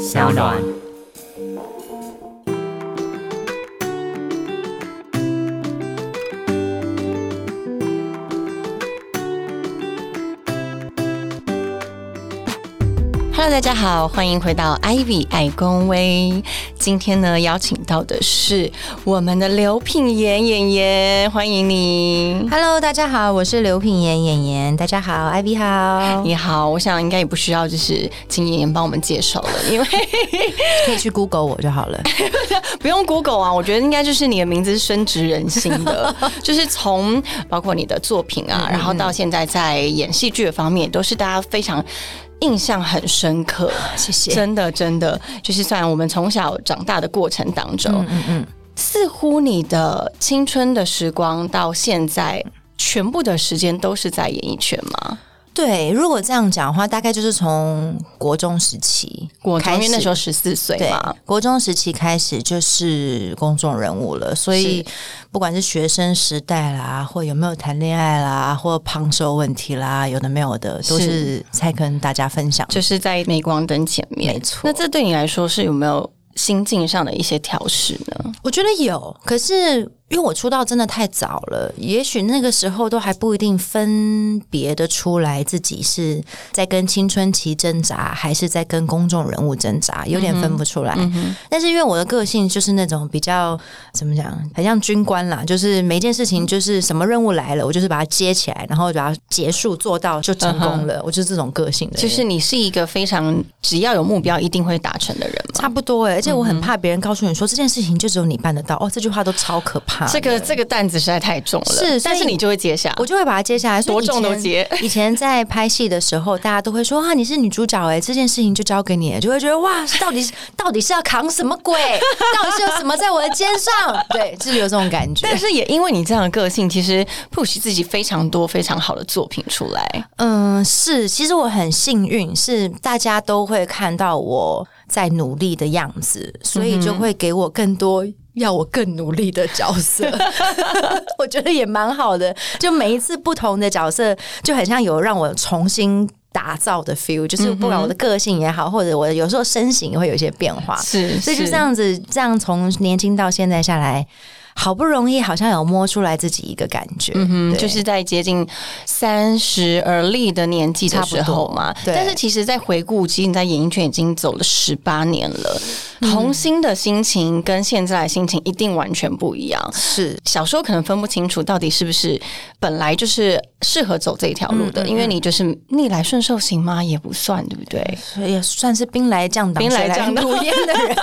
小暖。Hello，大家好，欢迎回到 Ivy 爱公威。今天呢，邀请到的是我们的刘品言演员，欢迎你。Hello，大家好，我是刘品言演员。大家好，Ivy 好，你好，我想应该也不需要，就是请演员帮我们介绍了，因为 可以去 Google 我就好了。不用 Google 啊，我觉得应该就是你的名字是深植人心的，就是从包括你的作品啊，然后到现在在演戏剧的方面，都是大家非常。印象很深刻，谢谢。真的，真的，就是虽然我们从小长大的过程当中，嗯嗯嗯，似乎你的青春的时光到现在，全部的时间都是在演艺圈吗？对，如果这样讲的话，大概就是从国中时期我开始。因为那时候十四岁嘛，，国中时期开始就是公众人物了，所以不管是学生时代啦，或有没有谈恋爱啦，或胖瘦问题啦，有的没有的，都是。在跟大家分享。就是在镁光灯前面，没错。那这对你来说是有没有心境上的一些调试呢？我觉得有，可是因为我出道真的太早了，也许那个时候都还不一定分别的出来自己是在跟青春期挣扎，还是在跟公众人物挣扎，有点分不出来。但是因为我的个性就是那种比较怎么讲，很像军官啦，就是每件事情就是什么任务来了，我就是把它接起来，然后把它结束做到就成功了。我就是这种个性的，就是你是一个非常只要有目标一定会达成的人吗？差不多哎、而且我很怕别人告诉你说、这件事情就只有你办得到哦，这句话都超可怕的。这个这个担子实在太重了，是但是你就会接下，我就会把它接下来，多重都接。以前在拍戏的时候，大家都会说啊，你是女主角哎、这件事情就交给你了，就会觉得哇，到底是 到底是要扛什么鬼？到底是有什么在我的肩上？对，就是有这种感觉。但是也因为你这样的个性，其实 push 自己非常多非常好的作品出来。嗯，是，其实我很幸运，是大家都会看到我在努力的样子，所以就会给我更多。要我更努力的角色，我觉得也蛮好的。就每一次不同的角色，就很像有让我重新打造的 feel，就是不管我的个性也好，或者我有时候身形也会有一些变化。是所以就这，样子，这样从年轻到现在下来，好不容易好像有摸出来自己一个感觉，嗯，哼就是在接近三十而立的年纪的时候嘛对但是其实，在回顾，其实你在演艺圈已经走了十八年了，嗯童心的心情跟现在的心情一定完全不一样。是小时候可能分不清楚到底是不是本来就是适合走这一条路嗯的，因为你就是逆来顺受型吗？也不算，对不对？所以也算是兵来将挡，兵来将挡的人。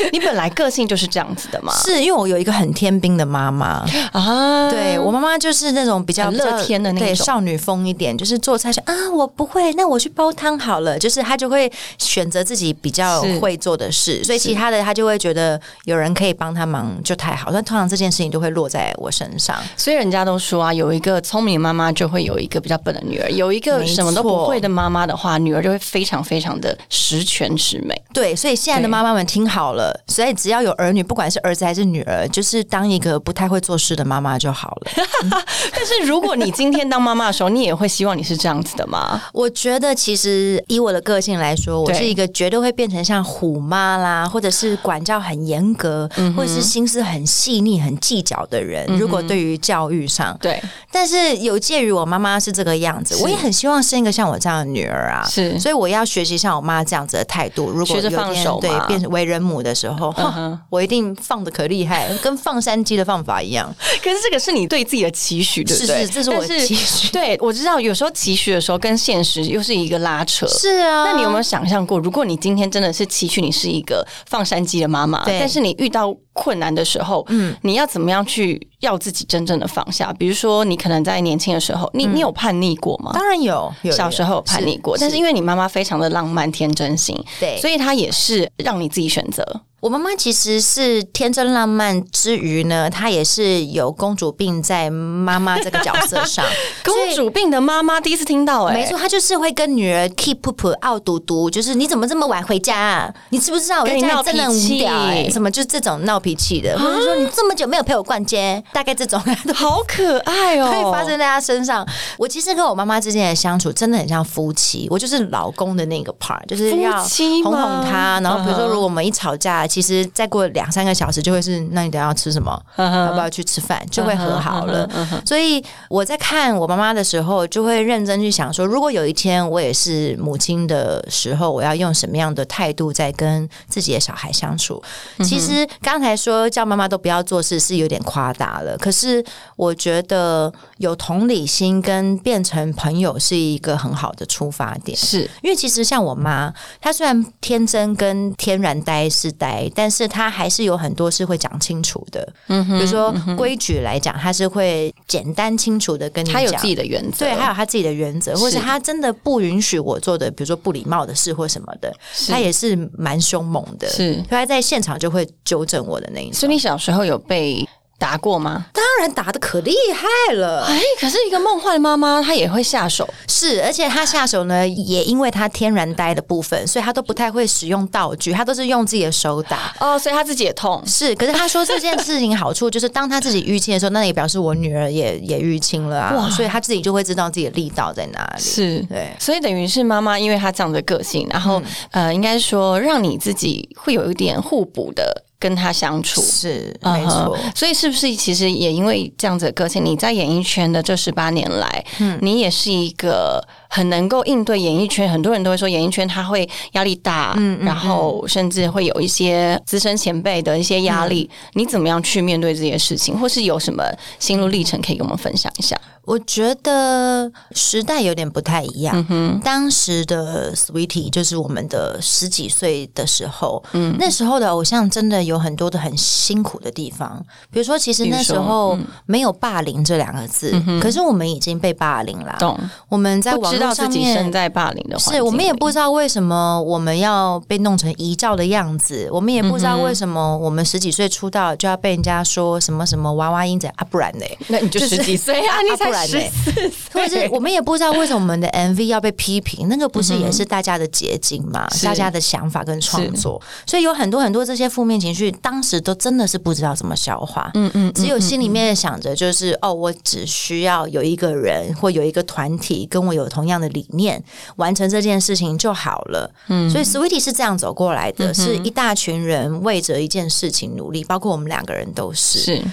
你本来个性就是这样子的嘛？是因为我有一个很天兵的妈妈，啊，对我妈妈就是那种比较乐天的那种。对少女风一点，就是做菜说啊我不会，那我去煲汤好了，就是她就会选择自己比较会做的事，所以其他的她就会觉得有人可以帮她忙就太好，但通常这件事情都会落在我身上。所以人家都说啊，有一个聪明妈妈就会有一个比较笨的女儿，有一个什么都不会的妈妈的话，女儿就会非常非常的十全十美。对，所以现在的妈妈们听好了，所以只要有儿女，不管是儿子还是女儿，就是当一个不太会做事的妈妈就好了。但是如果你今天当妈妈的时候，你也会希望你是这样子的吗？我觉得其实以我的个性来说，我是一个绝对会变成像虎妈啦，或者是管教很严格，或者是心思很细腻、很计较的人。如果对于教育上，对，但是有介于我妈妈是这个样子，我也很希望生一个像我这样的女儿啊。是所以我要学习像我妈这样子的态度。如果有一天对放手嘛变成为人母的时候，嗯我一定放的可厉害，跟放山鸡的放法一样。可是这个是你对自己的期许，对不对？是是这是我的期许对，我知道有时候期许的时候跟现实又是一个拉扯。是啊，那你有没有想象过，如果你今天真的是期许你是一个放山鸡的妈妈，但是你遇到困难的时候，嗯，你要怎么样去要自己真正的放下？比如说，你可能在年轻的时候，你、你有叛逆过吗？当然有，有小时候有叛逆过，但是因为为你妈妈非常的浪漫天真型，对所以她也是让你自己选择。我妈妈其实是天真浪漫之余呢，她也是有公主病在妈妈这个角色上，公主病的妈妈第一次听到、哎，没错，她就是会跟女儿 keep up 傲嘟嘟，就是你怎么这么晚回家啊？你知不知道我在家里真的很无聊哎、什么就是这种闹脾气的，或者说你这么久没有陪我逛街，大概这种都 好可爱哦、可以发生在她身上。我其实跟我妈妈之间的相处真的很像夫妻，我就是老公的那个 part，就是要哄哄她。然后比如说，如果我们一吵架，其实再过两三个小时就会是，那你等下要吃什么？要不要去吃饭？就会和好了。所以我在看我妈妈妈的时候，就会认真去想说，如果有一天我也是母亲的时候，我要用什么样的态度在跟自己的小孩相处？嗯其实刚才说叫妈妈都不要做事是有点夸大了，可是我觉得有同理心跟变成朋友是一个很好的出发点。是因为其实像我妈，她虽然天真跟天然呆是呆，但是她还是有很多是会讲清楚的。嗯比如说规矩来讲，她是会简单清楚的跟你讲自。己的原则，对，还有他自己的原则，或是他真的不允许我做的，比如说不礼貌的事或什么的，他也是蛮凶猛的。是所以他在现场就会纠正我的那一种。所以你小时候有被打过吗？当然打的可厉害了，哎，可是一个梦幻的妈妈，她也会下手，是，而且她下手呢，也因为她天然呆的部分，所以她都不太会使用道具，她都是用自己的手打。哦，所以她自己也痛。是，可是她说这件事情好处就是，当她自己淤青的时候，那也表示我女儿也也淤青了啊，所以她自己就会知道自己的力道在哪里。是对所以等于是妈妈，因为她这样的个性，然后、呃，应该说让你自己会有一点互补的跟他相处。是，嗯没错。哼，所以是不是其实也因为这样子的个性，你在演艺圈的这十八年来，嗯。你也是一个很能够应对演艺圈。很多人都会说演艺圈他会压力大，嗯然后甚至会有一些资深前辈的一些压力。嗯你怎么样去面对这些事情，或是有什么心路历程可以跟我们分享一下？我觉得时代有点不太一样。当时的 Sweetie 就是我们的十几岁的时候，嗯那时候的偶像真的有很多的很辛苦的地方。比如说，其实那时候没有霸凌这两个字，可是我们已经被霸凌了。懂？我们在不知道自。己身在霸凌的环境，是我们也不知道为什么我们要被弄成遗照的样子，我们也不知道为什么我们十几岁出道就要被人家说什么什么娃娃音仔啊，不然呢，那你就十几岁啊，你才不然嘞十四或者是我们也不知道为什么我们的 MV 要被批评，那个不是也是大家的结晶嘛？大家的想法跟创作，所以有很多很多这些负面情绪，当时都真的是不知道怎么消化。嗯嗯，只有心里面想着就是哦，我只需要有一个人或有一个团体跟我有同样的理念，完成这件事情就好了。嗯，所以 Sweetie 是这样走过来的，是一大群人为着一件事情努力，包括我们两个人都是。是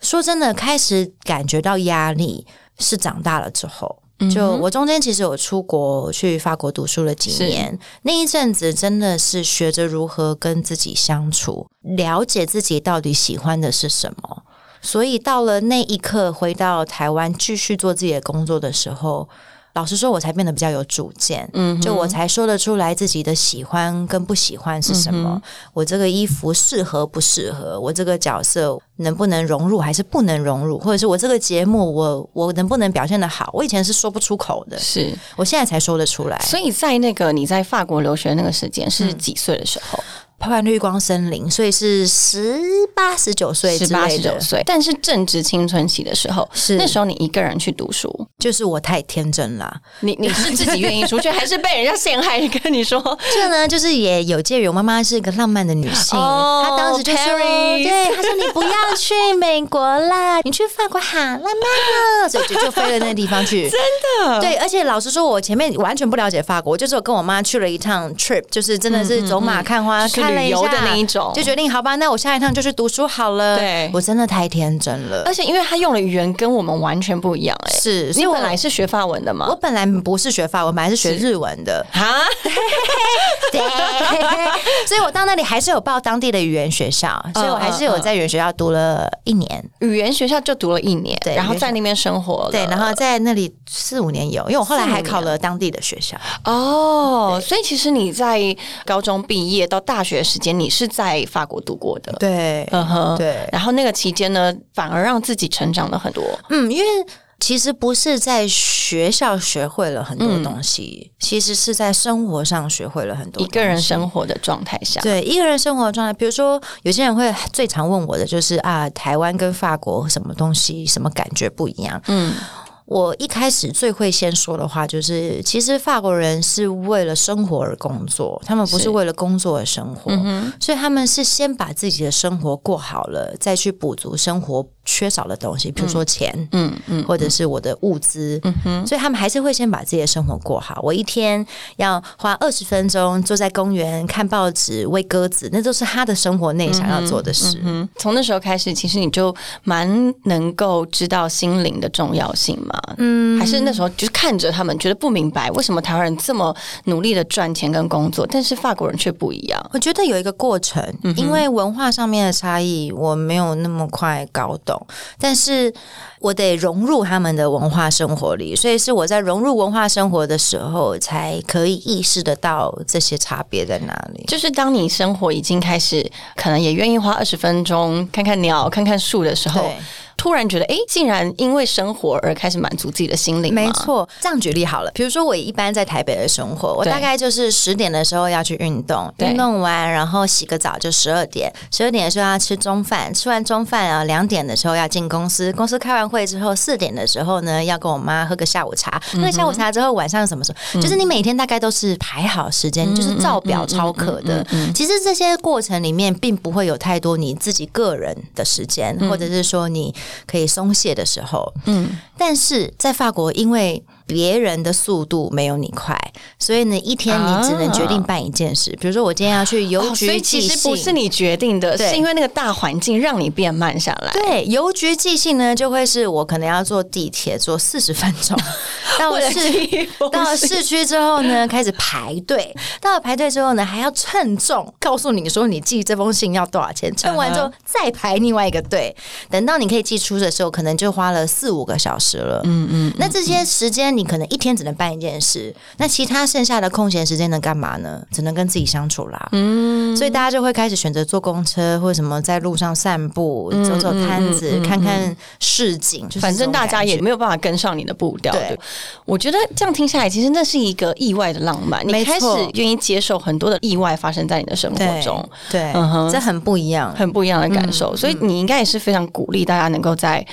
说真的，开始感觉到压力是长大了之后。就我中间其实有出国去法国读书了几年，那一阵子真的是学着如何跟自己相处，了解自己到底喜欢的是什么。所以到了那一刻，回到台湾继续做自己的工作的时候，老实说，我才变得比较有主见。嗯，就我才说得出来自己的喜欢跟不喜欢是什么。我这个衣服适合不适合？我这个角色能不能融入，还是不能融入？或者是我这个节目，我我能不能表现的好？我以前是说不出口的，是，我现在才说得出来。所以在那个你在法国留学那个时间是几岁的时候？拍完绿光森林，所以是十八、十九岁之十八、十九。岁，但是正值青春期的时候，是那时候你一个人去读书，就是我太天真了。你你是自己愿意出去，还是被人家陷害？跟你说，这呢，就是也有介于我妈妈是一个浪漫的女性，哦她当时就说，Paris 对，她说你不要去美国啦，你去法国好浪漫啊，所以就就飞了那个地方去。真的对，而且老实说，我前面完全不了解法国，我就是我跟我妈去了一趟 trip，就是真的是走马看花，就是看了一下旅游的那一种就决定好吧，那我下一趟就去读书好了。对我真的太天真了。而且因为他用的语言跟我们完全不一样、哎，是，所以你我本来是学法文的我？本来不是学法文，本来是学日文的。啊，对，所以我到那里还是有报当地的语言学校，所以我还是有在语言学校读了一年。语言学校就读了一年，对然后在那边生活，对，然后在那里四五年有，因为我后来还考了当地的学校。哦，所以其实你在高中毕业到大学时间，你是在法国度过的，对，嗯哼，对。然后那个期间呢，反而让自己成长了很多，嗯，因为其实不是在学校学会了很多东西，其实是在生活上学会了很多一个人生活的状态下，对一个人生活的状态，比如说有些人会最常问我的就是啊，台湾跟法国什么东西什么感觉不一样？嗯，我一开始最会先说的话就是，其实法国人是为了生活而工作，他们不是是。为了工作而生活，嗯所以他们是先把自己的生活过好了，再去补足生活缺少的东西，比如说钱，嗯嗯，或者是我的物资，嗯哼所以他们还是会先把自己的生活过好。我一天要花二十分钟坐在公园看报纸、喂鸽子，那都是他的生活内想要做的事。嗯，从那时候开始，其实你就蛮能够知道心灵的重要性嘛。嗯，还是那时候就是看着他们，觉得不明白为什么台湾人这么努力的赚钱跟工作，但是法国人却不一样。我觉得有一个过程，因为文化上面的差异，我没有那么快搞懂，但是我得融入他们的文化生活里，所以是我在融入文化生活的时候，才可以意识得到这些差别在哪里。就是当你生活已经开始，可能也愿意花二十分钟看看鸟、看看树的时候对，突然觉得，哎，竟然因为生活而开始满足自己的心灵。没错，这样举例好了。比如说，我一般在台北的生活，我大概就是十点的时候要去运动，运动完然后洗个澡就十二点，十二点的时候要吃中饭，吃完中饭啊两点的时候要进公司，公司开完会之后四点的时候呢要跟我妈喝个下午茶，喝个下午茶之后晚上什么时候，就是你每天大概都是排好时间，你就是照表超课的。其实这些过程里面并不会有太多你自己个人的时间，或者是说你可以松懈的时候。嗯，但是在法国，因为别人的速度没有你快，所以呢，一天你只能决定办一件事。比如说，我今天要去邮哦所局以其寄信，实不是你决定的，是因为那个大环境让你变慢下来。对邮局寄信呢，就会是我可能要坐地铁坐四十分钟 到了市到了市区之后呢，开始排队。到了排队之后呢，还要称重，告诉你说你寄这封信要多少钱。称完之后再排另外一个队，等到你可以寄出的时候，可能就花了四五个小时了。嗯嗯，那这些时间你可能一天只能办一件事，那其他剩下的空闲时间能干嘛呢？只能跟自己相处啦。嗯，所以大家就会开始选择坐公车或者什么在路上散步，走走摊子，看看市景。反正大家也没有办法跟上你的步调。对，我觉得这样听下来，其实那是一个意外的浪漫。你开始愿意接受很多的意外发生在你的生活中，对，嗯哼这很不一样。很不一样的感嗯受。所以你应该也是非常鼓励大家能够在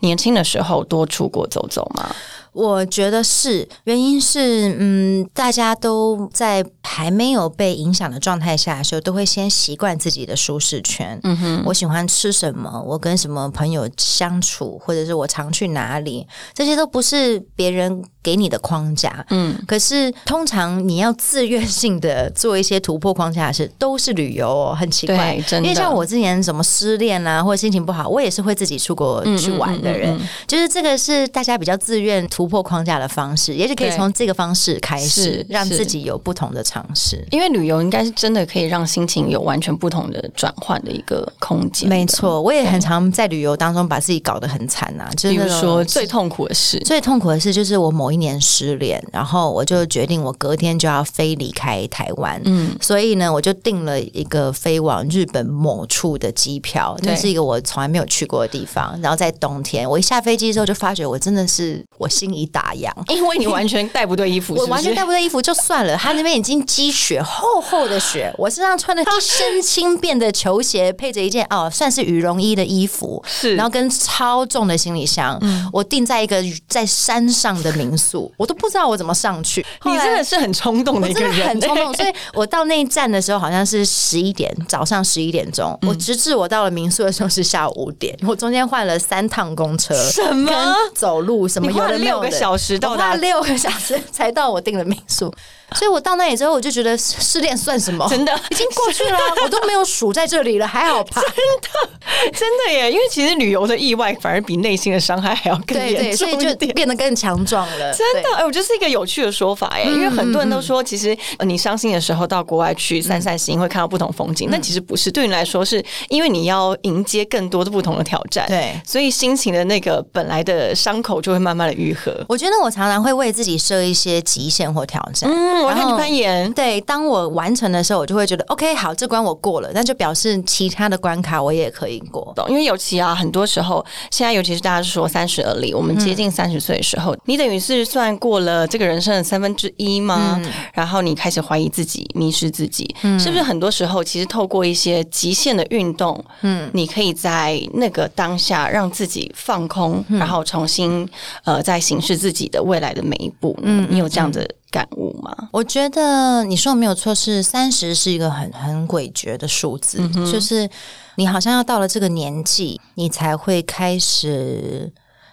年轻的时候多出国走走嘛。我觉得是，原因是，嗯，大家都在还没有被影响的状态下的时候，都会先习惯自己的舒适圈。嗯哼，我喜欢吃什么，我跟什么朋友相处，或者是我常去哪里，这些都不是别人给你的框架。嗯，可是通常你要自愿性的做一些突破框架的事，都是旅游哦，很奇怪。真的因为像我之前什么失恋啊，或者心情不好，我也是会自己出国去玩的人。就是这个是大家比较自愿突破框架的方式，也许可以从这个方式开始让自己有不同的尝试。因为旅游应该是真的可以让心情有完全不同的转换的一个空间。没，错，我也很常在旅游当中把自己搞得很惨呐、就是比如说最痛苦的事，最痛苦的事就是我某一年失恋，然后我就决定我隔天就要飞离开台湾，嗯，所以呢，我就订了一个飞往日本某处的机票，对。那是一个我从来没有去过的地方。然后在冬天，我一下飞机之后就发觉我真的是我心已打烊。因为你完全带不对衣服，我完全带不不对衣服就算了，他那边已经积雪，厚厚的雪，我身上穿的 一身轻便的球鞋，配着一件哦算是羽绒衣的衣服，是然后跟超重的行李箱，我定在一个在山上的民宿，我都不知道我怎么上去。你真的是很冲动的一个人，很冲动，所以我到那一站的时候好像是十一点，早上十一点钟。我直至我到了民宿的时候是下午五点，我中间换了三趟公车，什么走路什么有的没有的六个小时到达六个小时才到我订的民宿。所以我到那里之后，我就觉得失失恋算什么？真的已经过去了啊，我都没有数在这里了，还好吧？真的真的耶，因为其实旅游的意外反而比内心的伤害还要更对对，严所以就重一点。变得更强壮了。真的，哎，我觉得是一个有趣的说法哎，因为很多人都说，其实呃你伤心的时候到国外去散散心，会看到不同风景，但其实不是，对你来说，是因为你要迎接更多的不同的挑战，对所以心情的那个本来的伤口就会慢慢的愈合。我觉得我常常会为自己设一些极限或挑战，嗯，我然后看你攀岩，对，当我完成的时候，我就会觉得 OK，好，这关我过了，那就表示其他的关卡我也可以过。懂，因为尤其啊，很多时候，现在尤其是大家说三十而立，我们接近三十岁的时候，你等于是算过了这个人生的三分之一吗？然后你开始怀疑自己，迷失自己，是不是？很多时候，其实透过一些极限的运动，嗯，你可以在那个当下让自己放空，然后重新呃，再行事自己的未来的每一步。嗯，你有这样的感悟吗？我觉得你说的没有错，是三十是一个很很诡谲的数字，就是你好像要到了这个年纪，你才会开始。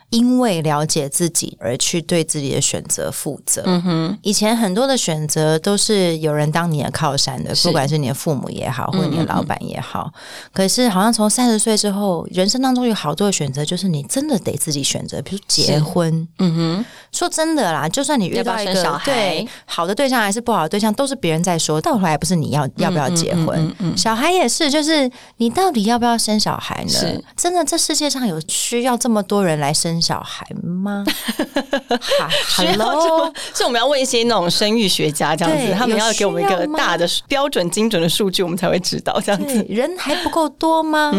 因为了解自己而去对自己的选择负责。嗯哼，以前很多的选择都是有人当你的靠山的，不管是你的父母也好，或者你的老板也好。可是好像从三十岁之后，人生当中有好多的选择，就是你真的得自己选择。比如结婚，嗯哼，说真的啦，就算你遇到一个对好的对象还是不好的对象，都是别人在说，到头来不是你要要不要结婚。小孩也是，就是你到底要不要生小孩呢？真的，这世界上有需要这么多人来生？小孩吗？需要这是我们要问一些那种生育学家这样子，他们要给我们一个大的标准、精准的数据，我们才会知道这样子。人还不够多吗？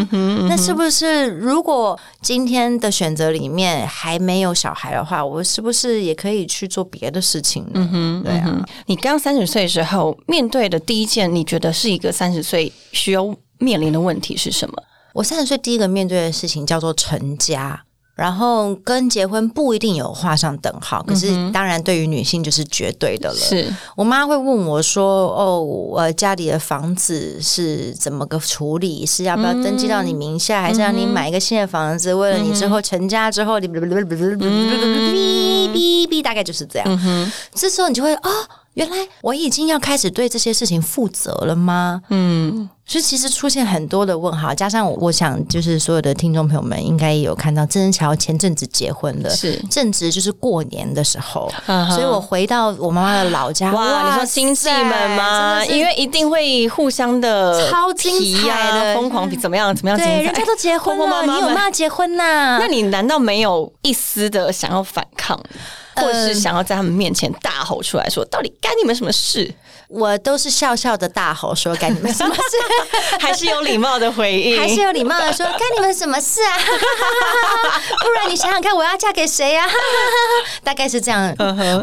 那是不是如果今天的选择里面还没有小孩的话，我是不是也可以去做别的事情呢？对啊，你刚三十岁的时候面对的第一件，你觉得是一个三十岁需要面临的问题是什么？我三十岁第一个面对的事情叫做成家。然后跟结婚不一定有画上等号，可是当然对于女性就是绝对的了。是我妈会问我说：“哦，我家里的房子是怎么个处理？是要不要登记到你名下，还是让你买一个新的房子？为了你之后成家之后，你哔哔哔，大概就是这样。这时候你就会哦。”原来我已经要开始对这些事情负责了吗？嗯，所以其实出现很多的问号，加上我想，就是所有的听众朋友们应该也有看到，郑仁乔前阵子结婚了，是正值就是过年的时候，所以我回到我妈妈的老家，哇，你说亲戚们吗？因为一定会互相的超精彩的疯狂比怎么样怎么样？对，人家都结婚了，你有妈结婚呐？那你难道没有一丝的想要反抗？或是想要在他们面前大吼出来说：“到底干你们什么事？”我都是笑笑的大吼说：“干你们什么事？” 还是有礼貌的回应，还是有礼貌的说：“干你们什么事啊？” 不然你想想看，我要嫁给谁呀？大概是这样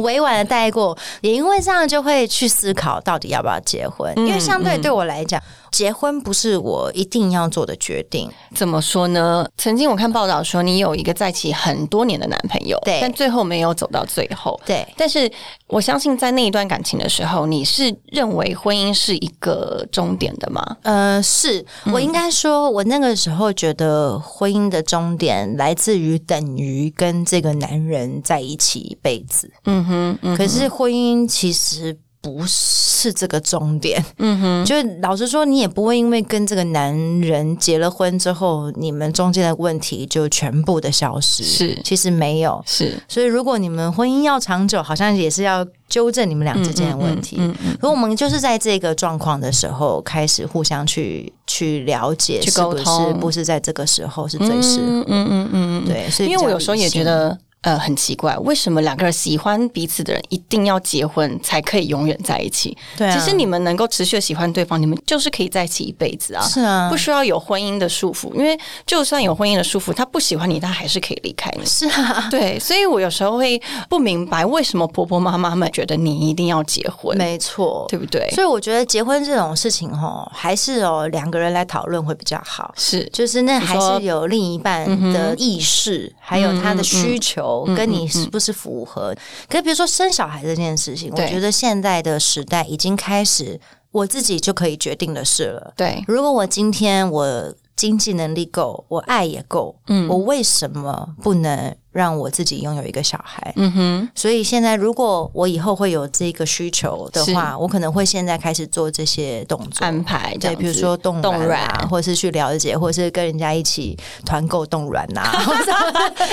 委婉的带过，也因为这样就会去思考到底要不要结婚。因为相对对我来讲。结婚不是我一定要做的决定，怎么说呢？曾经我看报道说，你有一个在一起很多年的男朋友，对，但最后没有走到最后，对。但是我相信，在那一段感情的时候，你是认为婚姻是一个终点的吗？呃，是我应该说，我那个时候觉得婚姻的终点来自于等于跟这个男人在一起一辈子。嗯哼，可是婚姻其实。不是这个终点，嗯哼，就老实说，你也不会因为跟这个男人结了婚之后，你们中间的问题就全部的消失。是，其实没有。是，所以如果你们婚姻要长久，好像也是要纠正你们俩之间的问题。嗯嗯。可我们就是在这个状况的时候，开始互相去去了解，去沟通，不是在这个时候是最适合。嗯嗯嗯嗯。对，所以因为我有时候也觉得。呃，很奇怪，为什么两个人喜欢彼此的人一定要结婚才可以永远在一起？对，其实你们能够持续的喜欢对方，你们就是可以在一起一辈子啊！是啊，不需要有婚姻的束缚，因为就算有婚姻的束缚，他不喜欢你，他还是可以离开你。是啊，对，所以我有时候会不明白，为什么婆婆妈妈们觉得你一定要结婚？没错，对不对？所以我觉得结婚这种事情，哈，还是哦两个人来讨论会比较好。是，就是那还是有另一半的意识，还有他的需求，跟你是。不是符合，可是比如说生小孩这件事情，我觉得现在的时代已经开始，我自己就可以决定的事了。对，如果我今天我经济能力够，我爱也够，嗯，我为什么不能？让我自己拥有一个小孩，嗯哼，所以现在如果我以后会有这个需求的话，我可能会现在开始做这些动作安排，对，比如说冻冻卵，或者是去了解，或者是跟人家一起团购冻卵呐。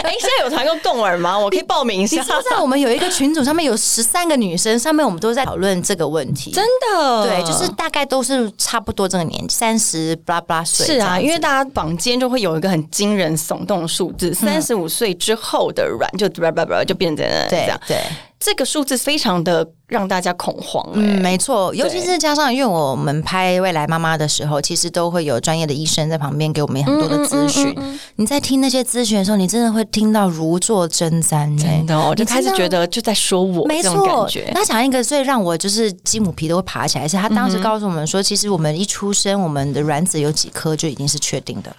哎，现在有团购冻卵吗？我可以报名一下。你知道我们有一个群组，上面有十三个女生，上面我们都在讨论这个问题。真的，对，就是大概都是差不多这个年纪，三十巴拉巴拉岁。是啊，因为大家坊间就会有一个很惊人耸动的数字，三十五岁之后。后的软就叭叭叭就变成这样，对，这个数字非常的让大家恐慌、欸。嗯，没错，尤其是加上，因为我们拍未来妈妈的时候，其实都会有专业的医生在旁边给我们很多的咨询。你在听那些咨询的时候，你真的会听到如坐针毡、欸，真的，我就开始觉得就在说我没错觉，。他讲一个最让我就是鸡母皮都会爬起来，是他当时嗯告诉我们说，其实我们一出生，我们的卵子有几颗就已经是确定的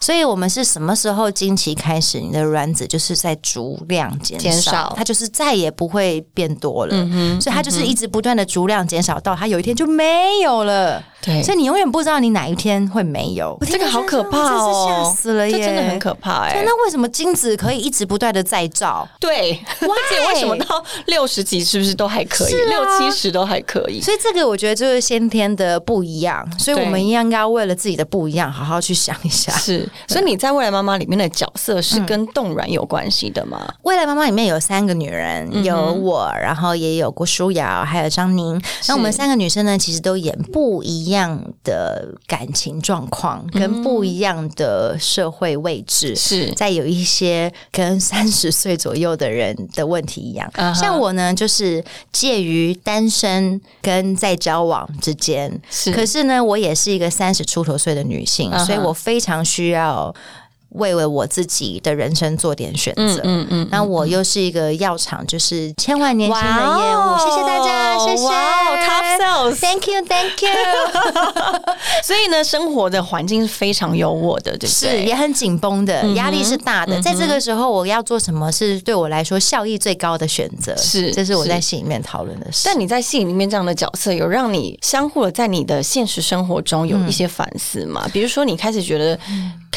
所以我们是什么时候经期开始，你的卵子就是在逐量减减少它就是再也不会变多了。所以它就是一直不断的逐量减少，到它有一天就没有了。对所以你永远不知道你哪一天会没有。这个好可怕哦，吓死了耶！这真的很可怕哎、对，那为什么精子可以一直不断的再造？对，而且为什么到六十几是不是都还可以？啊六七十都还可以。所以这个我觉得就是先天的不一样，所以我们应该为了自己的不一样，好好去想一下。是，所以你在未来妈妈里面的角色是跟冻卵有关系的吗？未来妈妈里面有三个女人，有我，然后也有郭书瑶，还有张宁。那我们三个女生呢，其实都演不一样的感情状况，跟不一样的社会位置。是在有一些跟 三十岁左右的人的问题一样像我呢，就是介于单身跟在交往之间。是可是呢，我也是一个三十出头岁的女性所以我非常需要为了我自己的人生做点选择。嗯嗯那我又是一个药厂，就是千万年薪的业务。谢谢大家，谢谢，Top sales Thank you，Thank you。所以呢，生活的环境是非常有我的，对不是对？也很紧绷的，压力是大的。在这个时候，我要做什么是对我来说效益最高的选择？是这是我在戏里面讨论的事。但你在戏里面这样的角色，有让你相互的在你的现实生活中有一些反思吗？比如说，你开始觉得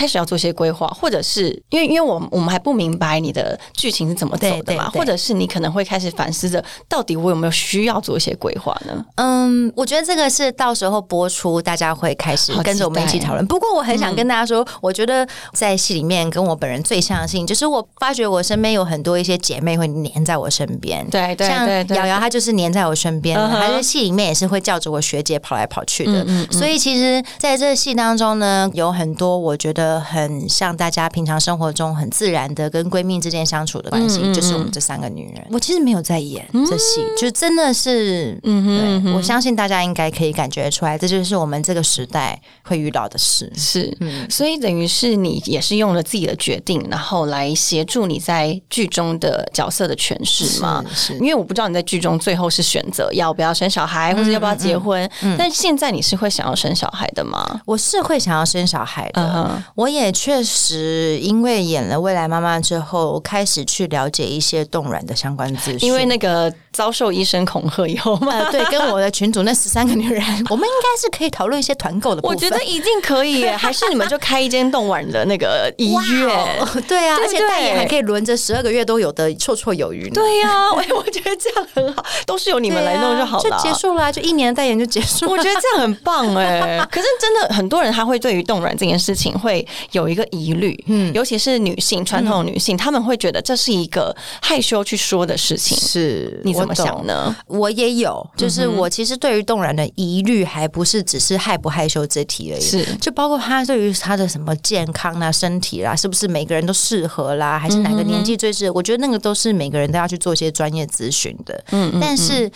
开始要做些规划，或者是因为因为我我们还不明白你的剧情是怎么走的嘛，对对对或者是你可能会开始反思着，到底我有没有需要做一些规划呢？嗯，我觉得这个是到时候播出，大家会开始跟着我们一起讨论。不过我很想跟大家说，我觉得在戏里面跟我本人最像的事情，就是我发觉我身边有很多一些姐妹会黏在我身边。对对像瑶瑶她就是黏在我身边她在戏里面也是会叫着我学姐跑来跑去的。所以其实在这个戏当中呢，有很多我觉得很像大家平常生活中很自然的跟闺蜜之间相处的关系，就是我们这三个女人。我其实没有在演这戏，就真的是，嗯对，我相信大家应该可以感觉出来，这就是我们这个时代会遇到的事。是，所以等于是你也是用了自己的决定，然后来协助你在剧中的角色的诠释嘛？是因为我不知道你在剧中最后是选择要不要生小孩，或者要不要结婚，但现在你是会想要生小孩的吗？我是会想要生小孩的我也确实因为演了未来妈妈之后，开始去了解一些冻卵的相关资讯。因为那个遭受医生恐吓以后嘛。呃，对，跟我的群主那十三个女人，我们应该是可以讨论一些团购的部分。我觉得一定可以耶，还是你们就开一间冻卵的那个医哇院？哦 对啊，而且代言还可以轮着十二个月都有的绰绰有余。对呀、我我觉得这样很好，都是由你们来弄就好了，就结。束了啊、就一年的代言就结束了。我觉得这样很棒哎、可是真的很多人他会对于冻卵这件事情会有一个疑虑，嗯，尤其是女性传统的女性，她们会觉得这是一个害羞去说的事情。是你怎么想呢？我也有，就是我其实对于动然的疑虑，还不是只是害不害羞这题而已，是就包括他对于他的什么健康啦、身体啦，是不是每个人都适合啦，还是哪个年纪最适合？我觉得那个都是每个人都要去做一些专业咨询的。嗯，但是。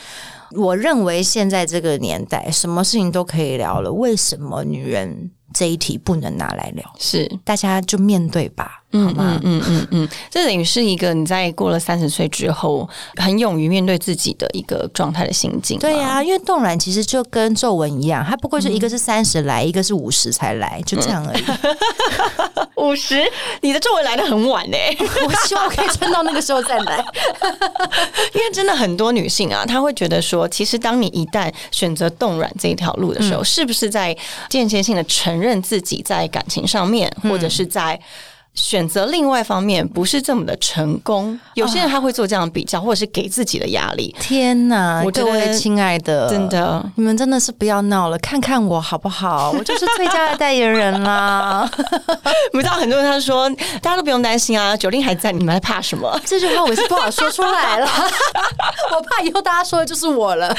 我认为现在这个年代，什么事情都可以聊了，为什么女人这一题不能拿来聊？是，大家就面对吧，好吗？嗯嗯嗯，这等于是一个你在过了三十岁之后，很勇于面对自己的一个状态的心境。对呀、因为冻卵其实就跟皱纹一样，它不过是一个是三十来，一个是五十才来，就这样而已。五十，你的皱纹来的很晚哎、我希望可以撑到那个时候再来。因为真的很多女性啊，她会觉得说，其实当你一旦选择冻卵这一条路的时候，是不是在间接性的承认自己在感情上面，或者是在。选择另外一方面不是这么的成功，有些人他会做这样的比较，或者是给自己的压力。天哪，我各位亲爱的，真的，你们真的是不要闹了，看看我好不好？我就是最佳的代言人啦。你知道很多人他说，大家都不用担心啊，九令还在，你们还怕什么？这句话我是不好说出来了，我怕以后大家说的就是我了。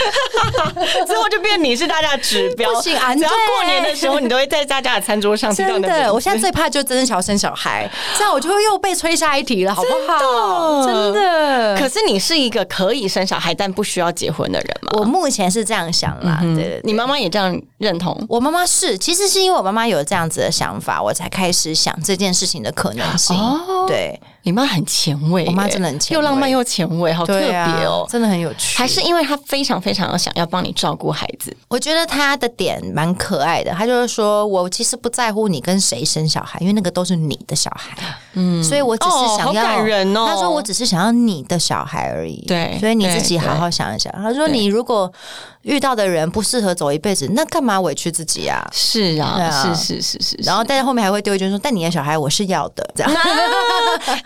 之后就变你是大家的指标，不行啊只要对过年的时候，你都会在大家的餐桌上听到真的，我现在最怕就真的想要生小孩，来，这样我就会又被催下一题了，好不好？真的。可是你是一个可以生小孩但不需要结婚的人吗？我目前是这样想啦，对对对你妈妈也这样认同？我妈妈是，其实是因为我妈妈有这样子的想法，我才开始想这件事情的可能性。哦对，你妈很前卫耶，我妈真的很前卫又浪漫又前卫，好特别哦。真的很有趣。还是因为她非常非常想要帮你照顾孩子，我觉得她的点蛮可爱的，她就是说我其实不在乎你跟谁生小孩，因为那个都是你的小孩，嗯，所以我只是想要。感人哦她说我只是想要你的小孩而已，对所以你自己好好想一想。她说你如果遇到的人不适合走一辈子，那干嘛委屈自己啊？是啊，是是是是。然后但是后面还会丢一句说，但你的小孩我是要的，这样。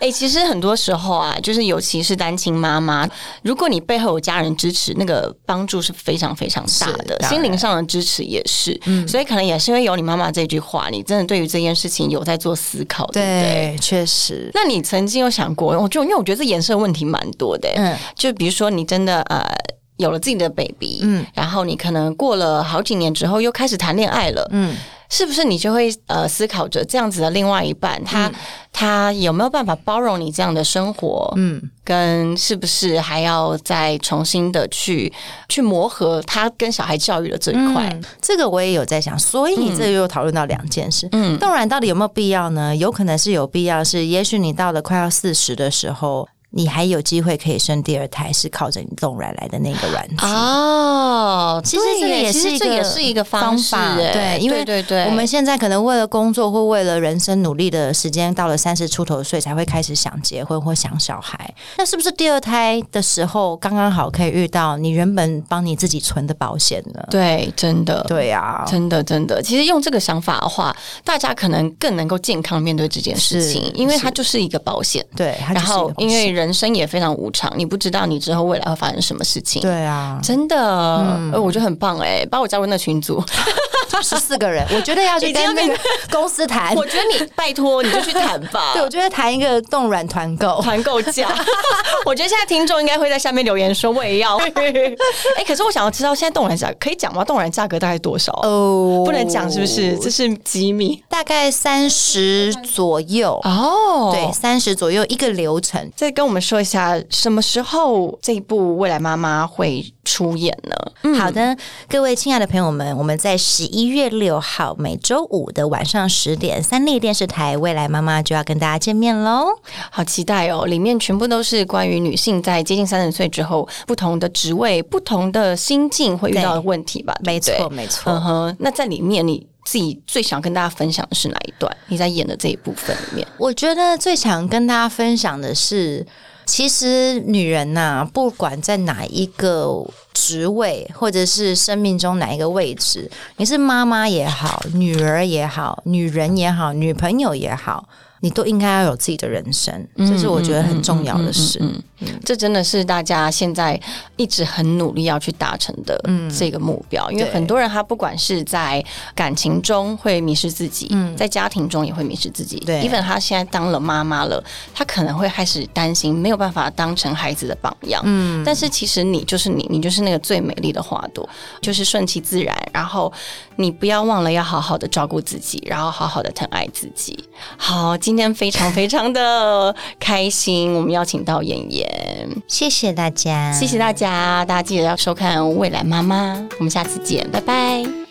哎、其实很多时候啊，就是尤其是单亲妈妈，如果你背后有家人支持，那个帮助是非常非常大的，心灵上的支持也是。所以可能也是因为有你妈妈这句话，你真的对于这件事情有在做思考，对不对？对，确实，那你曾经有想过？我就因为我觉得这颜色问题蛮多的、嗯就比如说你真的呃有了自己的 baby，嗯，然后你可能过了好几年之后又开始谈恋爱了，嗯，是不是你就会呃思考着这样子的另外一半，他、他有没有办法包容你这样的生活？嗯，跟是不是还要再重新的去去磨合他跟小孩教育的这一块？嗯这个我也有在想，所以这又讨论到两件事。嗯，冻卵到底有没有必要呢？有可能是有必要，是也许你到了快要四十的时候。你还有机会可以生第二胎，是靠着你冻卵来的那个卵子。哦，其实这个也是一个这也是一个方法，对，因为对对对，我们现在可能为了工作或为了人生努力的时间，到了三十出头岁才会开始想结婚或想小孩。那是不是第二胎的时候刚刚好可以遇到你原本帮你自己存的保险呢？对，真的，对啊，真的，真的，其实用这个想法的话，大家可能更能够健康面对这件事情，因为它就是一个保险。对，它就然是一个保险后，因为人生也非常无常，你不知道你之后未来会发生什么事情。，对啊，真的，呃，我觉得很棒哎，把我加入那群组。十四个人，我觉得要去 跟跟那个公司谈。我觉得你拜托你就去谈吧。对，我觉得谈一个冻卵团购。团购价，我觉得现在听众应该会在下面留言说我也要。哎、可是我想要知道现在冻卵价可以讲吗？冻卵价格大概多少？哦不能讲是不是？这是机密大概三十左右。哦对，三十左右一个流程。这跟我们说一下，什么时候这一部《未来妈妈》会出演呢？好的，各位亲爱的朋友们，我们在十一月六号每周五的晚上十点，三立电视台《未来妈妈》就要跟大家见面喽。好期待哦！里面全部都是关于女性在接近三十岁之后，不同的职位、不同的心境会遇到的问题吧？没错，没错。嗯哼，那在里面你自己最想跟大家分享的是哪一段？你在演的这一部分里面，我觉得最想跟大家分享的是，其实女人呐、不管在哪一个职位，或者是生命中哪一个位置，你是妈妈也好，女儿也好，女人也好，女朋友也好。你都应该要有自己的人生，这是我觉得很重要的事。嗯，这真的是大家现在一直很努力要去达成的这个目标，因为很多人他不管是在感情中会迷失自己，在家庭中也会迷失自己。对，even 他现在当了妈妈了，他可能会开始担心没有办法当成孩子的榜样。嗯，但是其实你就是你，你就是那个最美丽的花朵，就是顺其自然，然后你不要忘了要好好的照顾自己，然后好好的疼爱自己。好，今天非常非常的开心，我们邀请到妍妍，谢谢大家，谢谢大家，大家记得要收看《未来妈妈》，我们下次见，拜拜。